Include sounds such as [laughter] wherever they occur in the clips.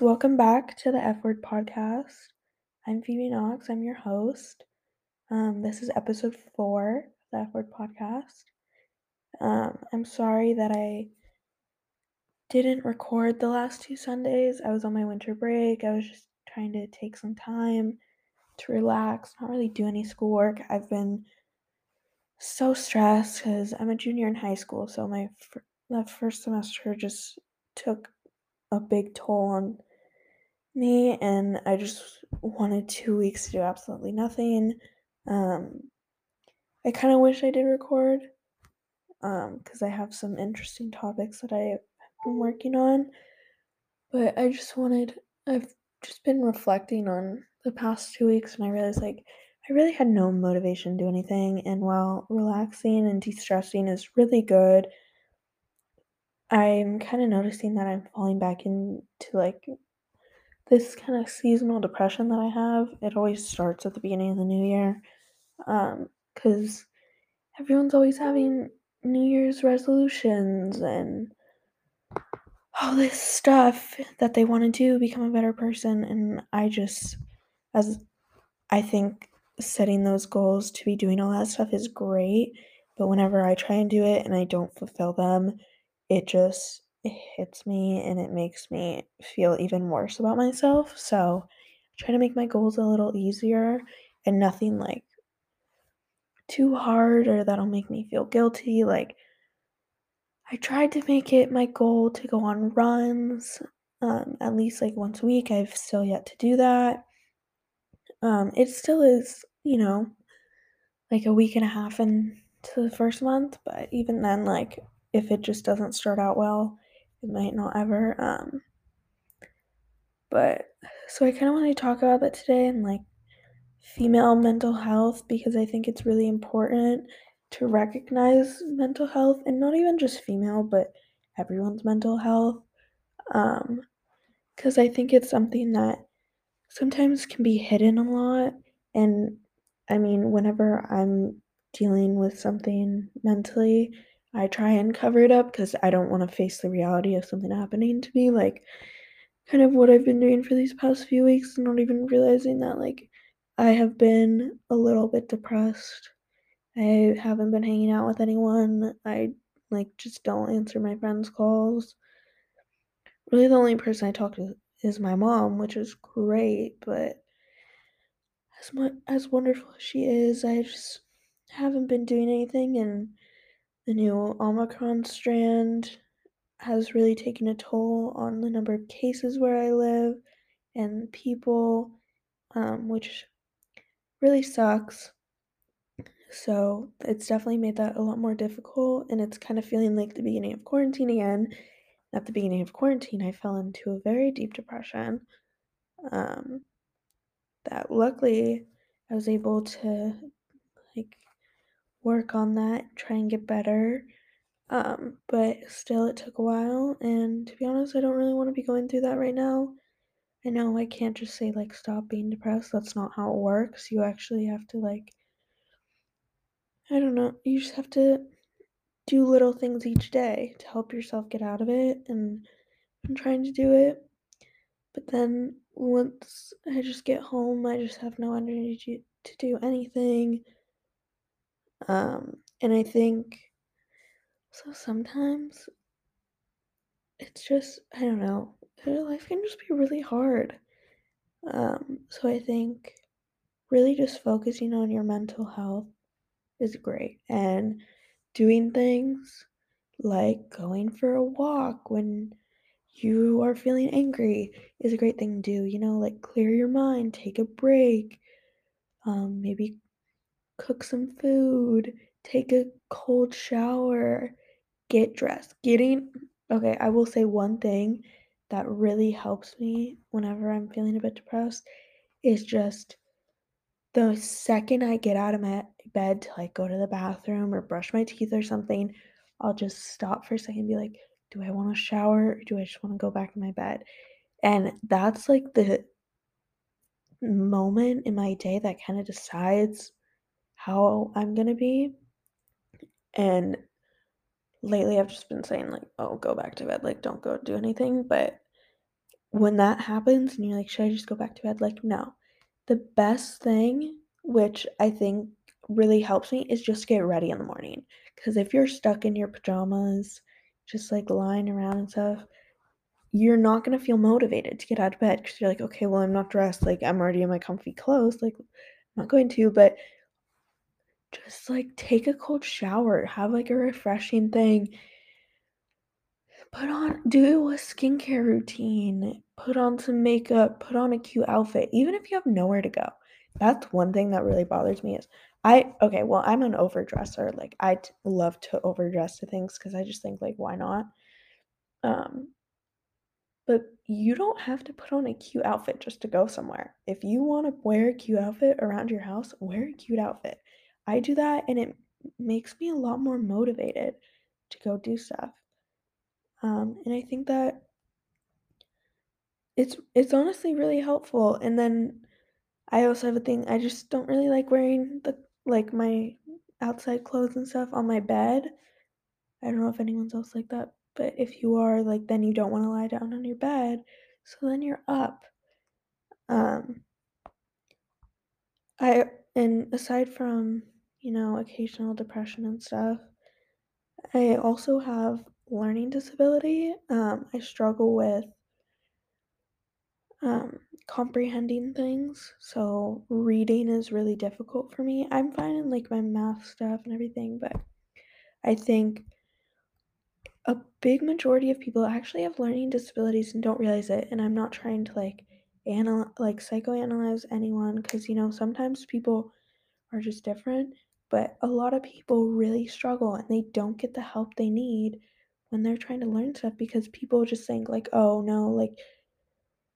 welcome back to the F Word Podcast. I'm Phoebe Knox, I'm your host. Um, this is episode four of the F Word Podcast. Um, I'm sorry that I didn't record the last two Sundays. I was on my winter break. I was just trying to take some time to relax, not really do any schoolwork. I've been so stressed because I'm a junior in high school, so my fir- the first semester just took a big toll on me, and I just wanted two weeks to do absolutely nothing. Um, I kind of wish I did record because I have some interesting topics that I've been working on, but I just wanted, I've just been reflecting on the past two weeks, and I realized like I really had no motivation to do anything. And while relaxing and de stressing is really good, I'm kind of noticing that I'm falling back into like this kind of seasonal depression that I have. It always starts at the beginning of the new year um, because everyone's always having New Year's resolutions and all this stuff that they want to do, become a better person. And I just, as I think setting those goals to be doing all that stuff is great. But whenever I try and do it and I don't fulfill them, it just it hits me and it makes me feel even worse about myself. So I try to make my goals a little easier and nothing like too hard or that'll make me feel guilty. Like I tried to make it my goal to go on runs um, at least like once a week. I've still yet to do that. Um, it still is, you know, like a week and a half into the first month, but even then, like if it just doesn't start out well, it might not ever. Um, but so I kind of want to talk about that today and like female mental health because I think it's really important to recognize mental health and not even just female, but everyone's mental health. Um, because I think it's something that sometimes can be hidden a lot. And I mean, whenever I'm dealing with something mentally, I try and cover it up because I don't want to face the reality of something happening to me. Like, kind of what I've been doing for these past few weeks, not even realizing that, like, I have been a little bit depressed. I haven't been hanging out with anyone. I, like, just don't answer my friends' calls. Really, the only person I talk to is my mom, which is great, but as much as wonderful as she is, I just haven't been doing anything, and the new Omicron strand has really taken a toll on the number of cases where I live and people, um, which really sucks. So it's definitely made that a lot more difficult, and it's kind of feeling like the beginning of quarantine again. At the beginning of quarantine, I fell into a very deep depression. Um, that luckily I was able to like work on that, try and get better. Um, but still, it took a while, and to be honest, I don't really want to be going through that right now. I know I can't just say like stop being depressed. That's not how it works. You actually have to like I don't know, you just have to do little things each day to help yourself get out of it and I'm trying to do it. But then once I just get home, I just have no energy to do anything. Um, and I think so sometimes it's just I don't know, life can just be really hard. Um, so I think really just focusing on your mental health is great and doing things like going for a walk when you are feeling angry is a great thing to do. You know, like clear your mind, take a break, um, maybe cook some food, take a cold shower, get dressed. Getting, okay, I will say one thing that really helps me whenever I'm feeling a bit depressed is just the second I get out of my bed to like go to the bathroom or brush my teeth or something, I'll just stop for a second and be like, do I want to shower or do I just want to go back in my bed? And that's like the moment in my day that kind of decides how I'm going to be. And lately I've just been saying like, oh, go back to bed, like don't go do anything, but when that happens and you're like, "Should I just go back to bed?" Like, no. The best thing, which I think really helps me, is just get ready in the morning. Because if you're stuck in your pajamas, just like lying around and stuff, you're not gonna feel motivated to get out of bed because you're like, okay, well, I'm not dressed, like I'm already in my comfy clothes, like I'm not going to, but just like take a cold shower, have like a refreshing thing, put on do a skincare routine, put on some makeup, put on a cute outfit, even if you have nowhere to go. That's one thing that really bothers me is I okay, well, I'm an overdresser. Like I t- love to overdress to things because I just think like why not? Um, but you don't have to put on a cute outfit just to go somewhere. If you want to wear a cute outfit around your house, wear a cute outfit. I do that and it makes me a lot more motivated to go do stuff. Um, and I think that it's it's honestly really helpful. And then I also have a thing, I just don't really like wearing the like my outside clothes and stuff on my bed. I don't know if anyone's else like that, but if you are, like then you don't want to lie down on your bed. So then you're up. Um I and aside from, you know, occasional depression and stuff, I also have learning disability. Um, I struggle with um, comprehending things, so reading is really difficult for me. I'm fine in like my math stuff and everything, but I think a big majority of people actually have learning disabilities and don't realize it. And I'm not trying to like anal like psychoanalyze anyone because you know sometimes people are just different. But a lot of people really struggle and they don't get the help they need when they're trying to learn stuff because people just think like, "Oh, no, like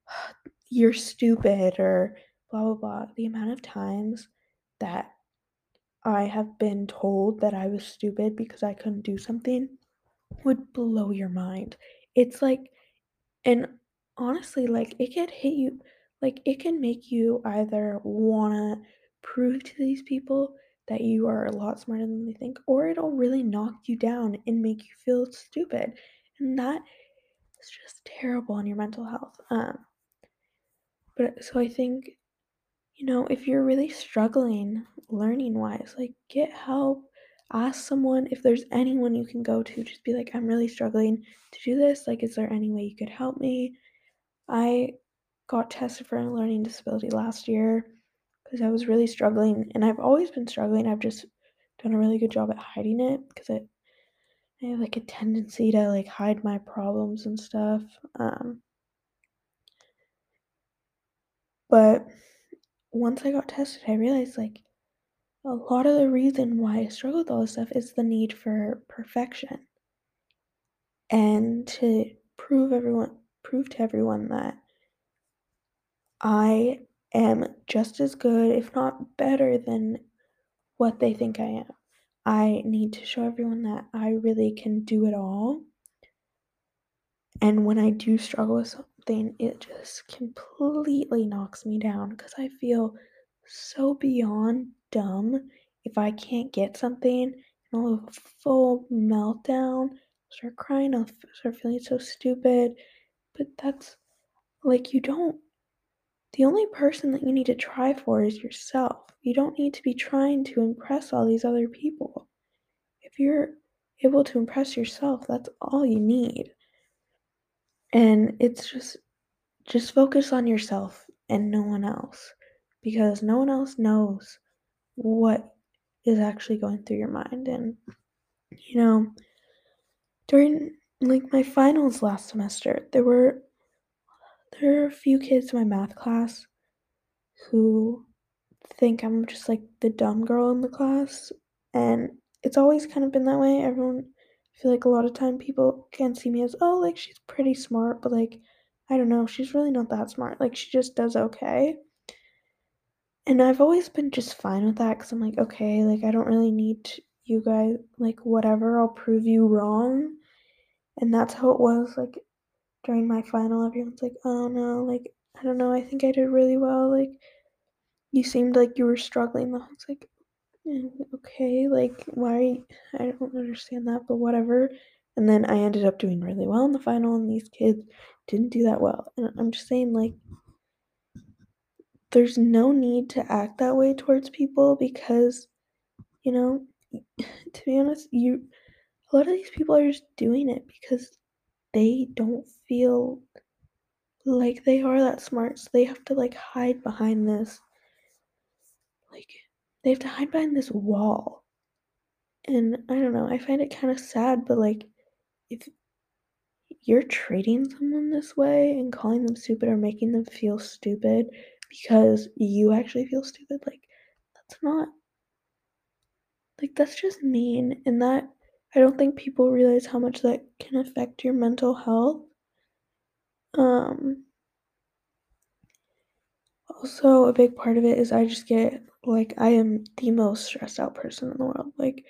[sighs] you're stupid," or blah blah blah. The amount of times that I have been told that I was stupid because I couldn't do something would blow your mind. It's like and honestly, like, it could hit you like, it can make you either wanna prove to these people that you are a lot smarter than they think, or it'll really knock you down and make you feel stupid, and that is just terrible on your mental health, um, but so I think, you know, if you're really struggling learning-wise, like, get help, ask someone if there's anyone you can go to, just be like, "I'm really struggling to do this, like, is there any way you could help me?" I got tested for a learning disability last year because I was really struggling, and I've always been struggling. I've just done a really good job at hiding it because I, I have like a tendency to like hide my problems and stuff. Um, but once I got tested, I realized like a lot of the reason why I struggle with all this stuff is the need for perfection and to prove everyone prove to everyone that I am just as good, if not better than what they think I am. I need to show everyone that I really can do it all. And when I do struggle with something, it just completely knocks me down because I feel so beyond dumb if I can't get something I'll have a full meltdown, start crying, I'll start feeling so stupid. But that's like, you don't The only person that you need to try for is yourself. You don't need to be trying to impress all these other people. If you're able to impress yourself, that's all you need. And it's just just focus on yourself and no one else because no one else knows what is actually going through your mind and you know, during like my finals last semester, there were there are a few kids in my math class who think I'm just like the dumb girl in the class, and it's always kind of been that way. Everyone, I feel like a lot of time people can see me as, oh, like she's pretty smart, but like, I don't know, she's really not that smart. Like, she just does okay. And I've always been just fine with that because I'm like, okay, like, I don't really need you guys, like, whatever, I'll prove you wrong. And that's how it was, like, during my final. Everyone's like, oh no, like, I don't know, I think I did really well. Like, you seemed like you were struggling. I was like, "Mm, okay, like, why? I don't understand that, but whatever. And then I ended up doing really well in the final, and these kids didn't do that well. And I'm just saying, like, there's no need to act that way towards people because, you know, [sighs] to be honest, you a lot of these people are just doing it because they don't feel like they are that smart. So they have to like hide behind this like they have to hide behind this wall. And I don't know, I find it kind of sad, but like if you're treating someone this way and calling them stupid or making them feel stupid because you actually feel stupid, like that's not like that's just mean and that I don't think people realize how much that can affect your mental health. Um also a big part of it is I just get like I am the most stressed out person in the world. Like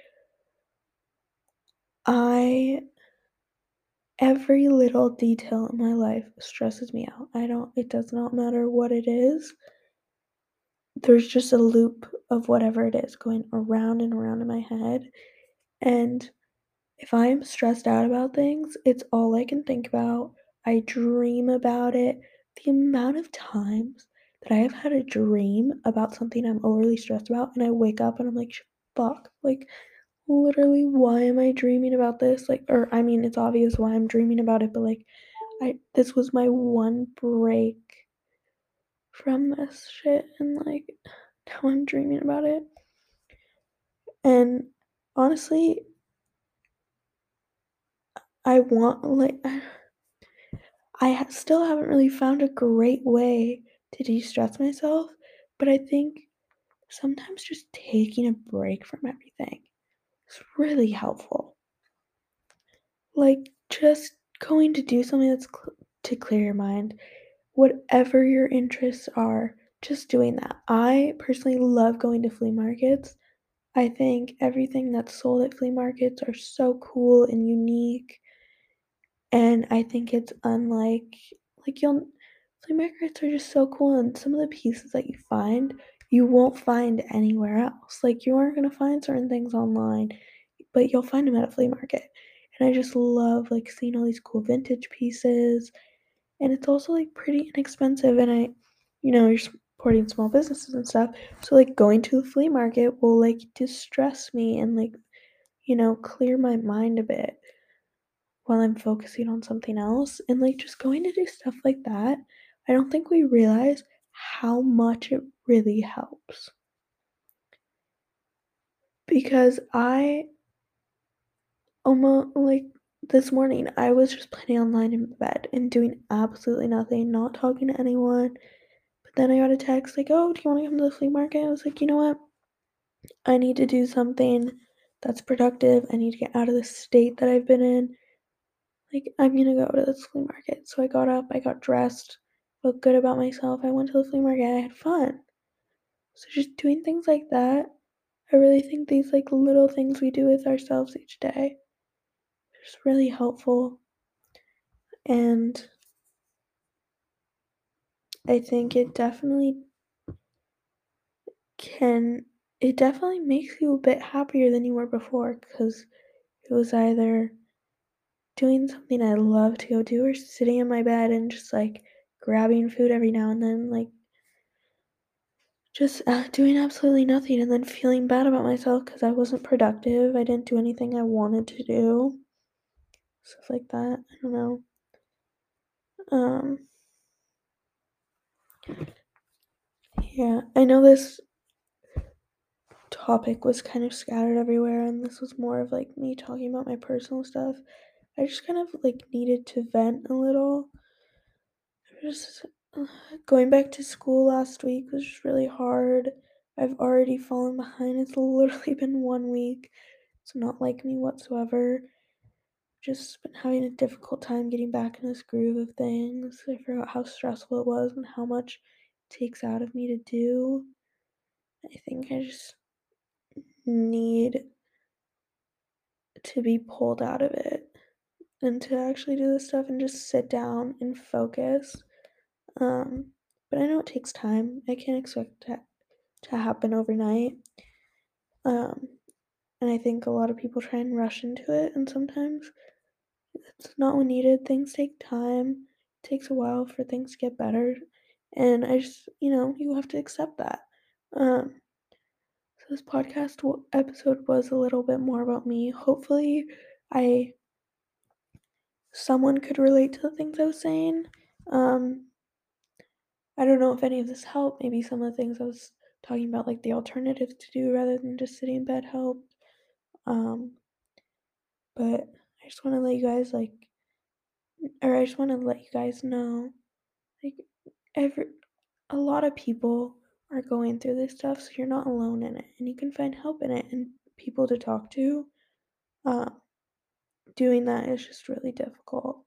I every little detail in my life stresses me out. I don't it does not matter what it is. There's just a loop of whatever it is going around and around in my head. And if I'm stressed out about things, it's all I can think about. I dream about it. The amount of times that I have had a dream about something I'm overly stressed about and I wake up and I'm like, fuck, like literally why am I dreaming about this? Like or I mean it's obvious why I'm dreaming about it, but like I this was my one break from this shit and like [sighs] now I'm dreaming about it. And honestly, I want like [sighs] I ha- still haven't really found a great way to de-stress myself, but I think sometimes just taking a break from everything is really helpful. Like just going to do something that's cl- to clear your mind, whatever your interests are, just doing that. I personally love going to flea markets. I think everything that's sold at flea markets are so cool and unique and I think it's unlike like you'll flea markets are just so cool and some of the pieces that you find you won't find anywhere else. Like you aren't gonna find certain things online, but you'll find them at a flea market. And I just love like seeing all these cool vintage pieces. And it's also like pretty inexpensive and I you know, you're supporting small businesses and stuff. So like going to a flea market will like distress me and like, you know, clear my mind a bit while I'm focusing on something else. And like just going to do stuff like that, I don't think we realize how much it really helps. Because I almost like this morning, I was just playing online in bed and doing absolutely nothing, not talking to anyone. But then I got a text like, "Oh, do you want to come to the flea market?" I was like, "You know what? I need to do something that's productive. I need to get out of the state that I've been in. Like, I'm gonna go to this flea market." So I got up, I got dressed, felt good about myself. I went to the flea market, I had fun. So just doing things like that, I really think these like little things we do with ourselves each day just really helpful. And I think it definitely can it definitely makes you a bit happier than you were before because it was either doing something I love to go do or sitting in my bed and just like grabbing food every now and then, like just uh, doing absolutely nothing and then feeling bad about myself because I wasn't productive. I didn't do anything I wanted to do. Stuff like that. I don't know. Um, yeah, I know this topic was kind of scattered everywhere, and this was more of like me talking about my personal stuff. I just kind of like needed to vent a little. Just [sighs] going back to school last week was just really hard. I've already fallen behind. It's [laughs] literally been one week. It's not like me whatsoever. Just been having a difficult time getting back in this groove of things. I forgot how stressful it was and how much it takes out of me to do. I think I just need to be pulled out of it and to actually do this stuff and just sit down and focus. Um, but I know it takes time. I can't expect that to happen overnight. Um, and I think a lot of people try and rush into it, and sometimes it's not when needed. Things take time. It takes a while for things to get better. And I just, you know, you have to accept that. Um, so this podcast episode was a little bit more about me. Hopefully, I someone could relate to the things I was saying. Um, I don't know if any of this helped. Maybe some of the things I was talking about, like the alternatives to do rather than just sitting in bed, helped. Um, but I just want to let you guys like, or I just want to let you guys know, like, every a lot of people are going through this stuff, so you're not alone in it, and you can find help in it and people to talk to. Uh, doing that is just really difficult,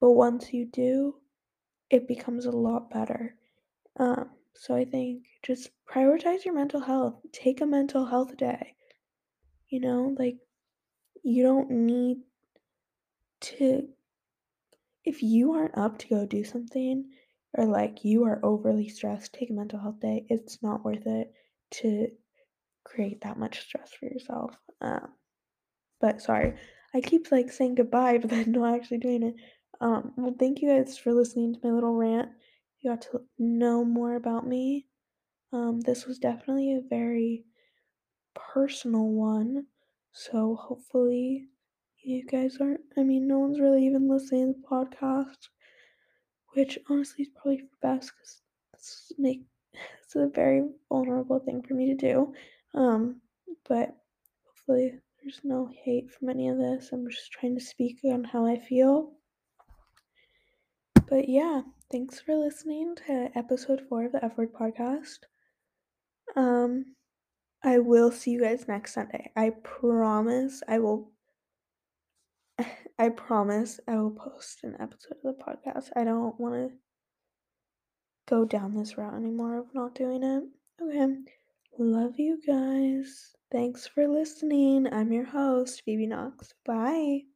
but once you do, it becomes a lot better. Um, so I think just prioritize your mental health. Take a mental health day. You know, like you don't need to if you aren't up to go do something or like you are overly stressed, take a mental health day. It's not worth it to create that much stress for yourself. Um, but sorry, I keep like saying goodbye, but [laughs] then not actually doing it. Um, well, thank you guys for listening to my little rant. You got to know more about me. Um, this was definitely a very personal one. So hopefully you guys aren't I mean, no one's really even listening to the podcast, which honestly is probably for best because it's make [laughs] it's a very vulnerable thing for me to do. Um, but hopefully there's no hate from any of this. I'm just trying to speak on how I feel. But yeah, thanks for listening to episode four of the F Word podcast. Um, I will see you guys next Sunday. I promise I will [laughs] I promise I will post an episode of the podcast. I don't want to go down this route anymore of not doing it. Okay. Love you guys. Thanks for listening. I'm your host, Phoebe Knox. Bye.